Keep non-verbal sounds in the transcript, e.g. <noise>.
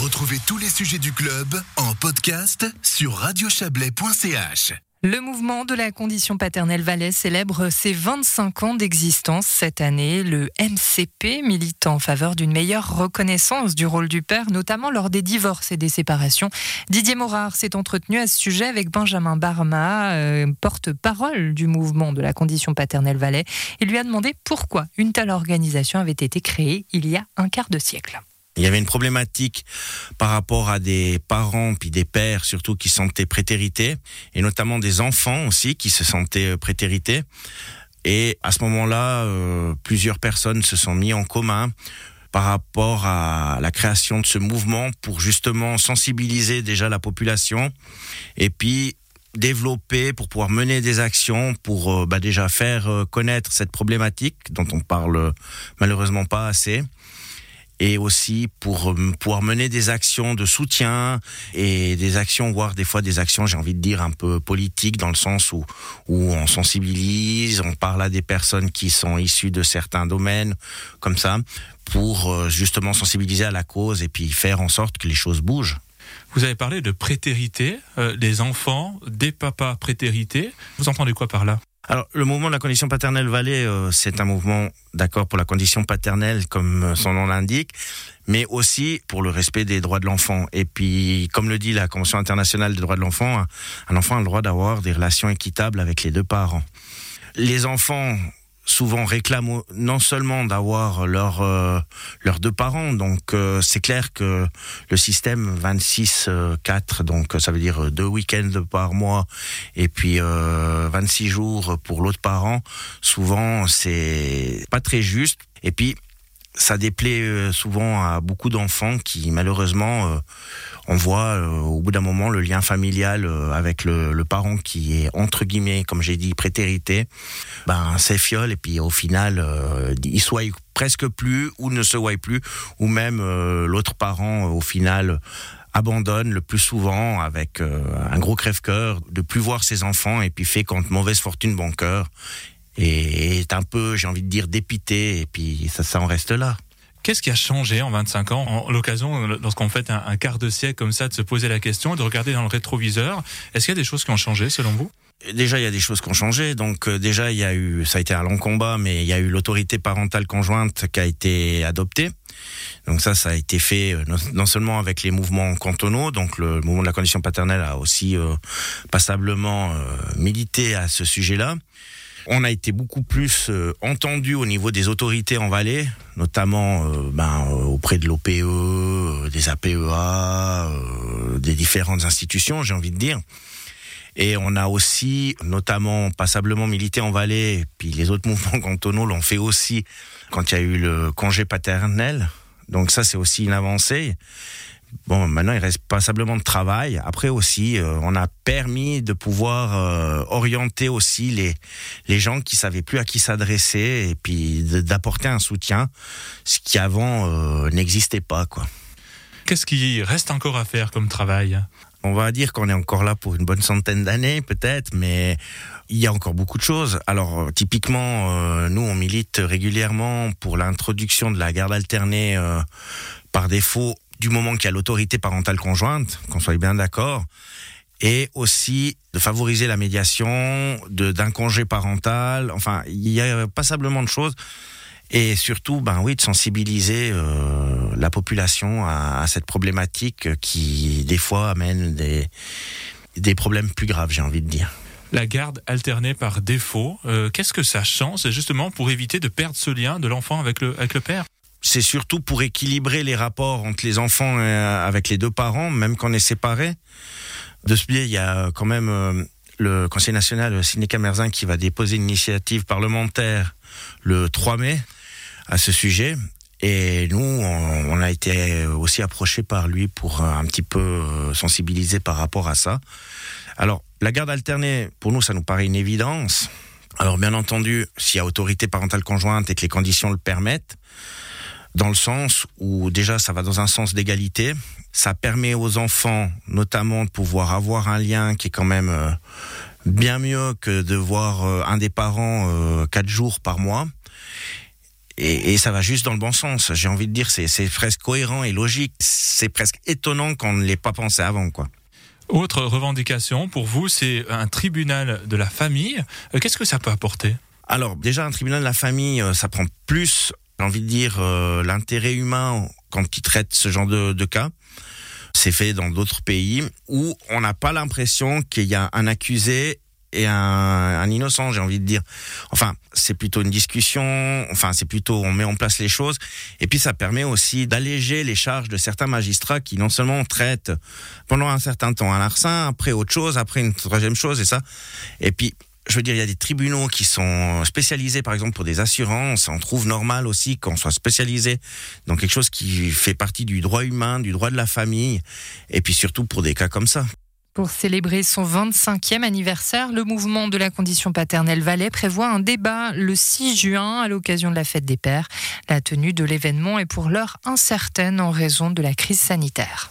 Retrouvez tous les sujets du club en podcast sur radiochablais.ch. Le mouvement de la condition paternelle Valais célèbre ses 25 ans d'existence cette année. Le MCP milite en faveur d'une meilleure reconnaissance du rôle du père, notamment lors des divorces et des séparations. Didier Morard s'est entretenu à ce sujet avec Benjamin Barma, euh, porte-parole du mouvement de la condition paternelle Valais. Il lui a demandé pourquoi une telle organisation avait été créée il y a un quart de siècle. Il y avait une problématique par rapport à des parents puis des pères surtout qui se sentaient prétérités et notamment des enfants aussi qui se sentaient euh, prétérités. Et à ce moment-là, euh, plusieurs personnes se sont mis en commun par rapport à la création de ce mouvement pour justement sensibiliser déjà la population et puis développer pour pouvoir mener des actions pour euh, bah, déjà faire connaître cette problématique dont on parle malheureusement pas assez et aussi pour euh, pouvoir mener des actions de soutien et des actions, voire des fois des actions, j'ai envie de dire, un peu politiques dans le sens où, où on sensibilise, on parle à des personnes qui sont issues de certains domaines, comme ça, pour euh, justement sensibiliser à la cause et puis faire en sorte que les choses bougent. Vous avez parlé de prétérité, euh, des enfants, des papas prétérités. Vous entendez quoi par là? Alors, le mouvement de la condition paternelle Valais, euh, c'est un mouvement d'accord pour la condition paternelle, comme euh, son nom l'indique, mais aussi pour le respect des droits de l'enfant. Et puis, comme le dit la Convention internationale des droits de l'enfant, un enfant a le droit d'avoir des relations équitables avec les deux parents. Les enfants souvent réclament non seulement d'avoir leurs euh, leurs deux parents donc euh, c'est clair que le système 26 4 donc ça veut dire deux week-ends par mois et puis euh, 26 jours pour l'autre parent souvent c'est pas très juste. Et puis ça déplaît euh, souvent à beaucoup d'enfants qui malheureusement euh, on voit euh, au bout d'un moment le lien familial avec le, parent qui est entre guillemets comme j'ai dit prétérité. Ben s'effiole et puis au final il soit presque plus ou ne se voit plus ou même l'autre parent au final abandonne le plus souvent avec un gros crève-cœur de plus voir ses enfants et puis fait contre mauvaise fortune bon cœur et est un peu, j'ai envie de dire, dépité, et puis ça, ça en reste là. Qu'est-ce qui a changé en 25 ans En l'occasion, lorsqu'on fait un, quart de siècle comme ça, de se poser la question et de regarder dans le rétroviseur, est-ce qu'il y a des choses qui ont changé selon vous? Déjà, il y a des choses qui ont changé. Donc, euh, déjà, il y a eu, ça a été un long combat, mais il y a eu l'autorité parentale conjointe qui a été adoptée. Donc ça, ça a été fait euh, non, seulement avec les mouvements cantonaux, donc le mouvement de la condition paternelle a aussi euh, passablement milité à ce sujet-là. On a été beaucoup plus euh, entendu au niveau des autorités en Valais, notamment euh, ben, euh, auprès de l'OPE, des APEA, des différentes institutions, j'ai envie de dire. Et on a aussi, notamment, passablement milité en Valais, puis les autres <laughs> mouvements cantonaux l'ont fait aussi quand il y a eu le congé paternel. Donc ça, c'est aussi une avancée. Bon, maintenant, il reste passablement de travail. Après aussi, euh, on a permis de pouvoir euh, orienter aussi les, les gens qui savaient plus à qui s'adresser et puis d'apporter un soutien, ce qui avant euh, n'existait pas, quoi. Qu'est-ce qui reste encore à faire comme travail? On va dire qu'on est encore là pour une bonne centaine d'années, peut-être, mais il y a encore beaucoup de choses. Alors, typiquement, nous, on milite régulièrement pour l'introduction de la garde alternée par défaut du moment qu'il y a l'autorité parentale conjointe, qu'on soit bien d'accord, et aussi de favoriser la médiation d'un congé parental. Enfin, il y a passablement de choses. Et surtout, ben oui, de sensibiliser euh, la population à, cette problématique qui, des fois, amène des, des problèmes plus graves, j'ai envie de dire. La garde alternée par défaut, euh, qu'est-ce que ça change? Justement pour éviter de perdre ce lien de l'enfant avec le, avec le père? C'est surtout pour équilibrer les rapports entre les enfants euh, avec les deux parents, même quand on est séparés. De ce biais, il y a quand même euh, le Conseil national Merzin qui va déposer une initiative parlementaire le 3 mai à ce sujet. Et nous, on, a été aussi approchés par lui pour un petit peu euh, sensibiliser par rapport à ça. Alors, la garde alternée, pour nous, ça nous paraît une évidence. Alors, bien entendu, s'il y a autorité parentale conjointe et que les conditions le permettent, dans le sens où déjà ça va dans un sens d'égalité. Ça permet aux enfants notamment de pouvoir avoir un lien qui est quand même euh, bien mieux que de voir euh, un des parents euh, quatre jours par mois. Et, et ça va juste dans le bon sens. J'ai envie de dire, c'est presque cohérent et logique. C'est presque étonnant qu'on ne l'ait pas pensé avant, quoi. Autre revendication pour vous, c'est un tribunal de la famille. Qu'est-ce que ça peut apporter? Alors déjà, un tribunal de la famille, ça prend plus, j'ai envie de dire, euh, l'intérêt humain quand il traite ce genre de, cas. C'est fait dans d'autres pays où on n'a pas l'impression qu'il y a un accusé et un, un innocent, j'ai envie de dire. Enfin, c'est plutôt une discussion, enfin, c'est plutôt on met en place les choses. Et puis, ça permet aussi d'alléger les charges de certains magistrats qui non seulement traitent pendant un certain temps un larcin, après autre chose, après une troisième chose et ça. Et puis, je veux dire, il y a des tribunaux qui sont spécialisés, par exemple, pour des assurances. On trouve normal aussi qu'on soit spécialisé dans quelque chose qui fait partie du droit humain, du droit de la famille, et puis surtout pour des cas comme ça. Pour célébrer son 25e anniversaire, le mouvement de la condition paternelle Valais prévoit un débat le 6 juin à l'occasion de la fête des pères. La tenue de l'événement est pour l'heure incertaine en raison de la crise sanitaire.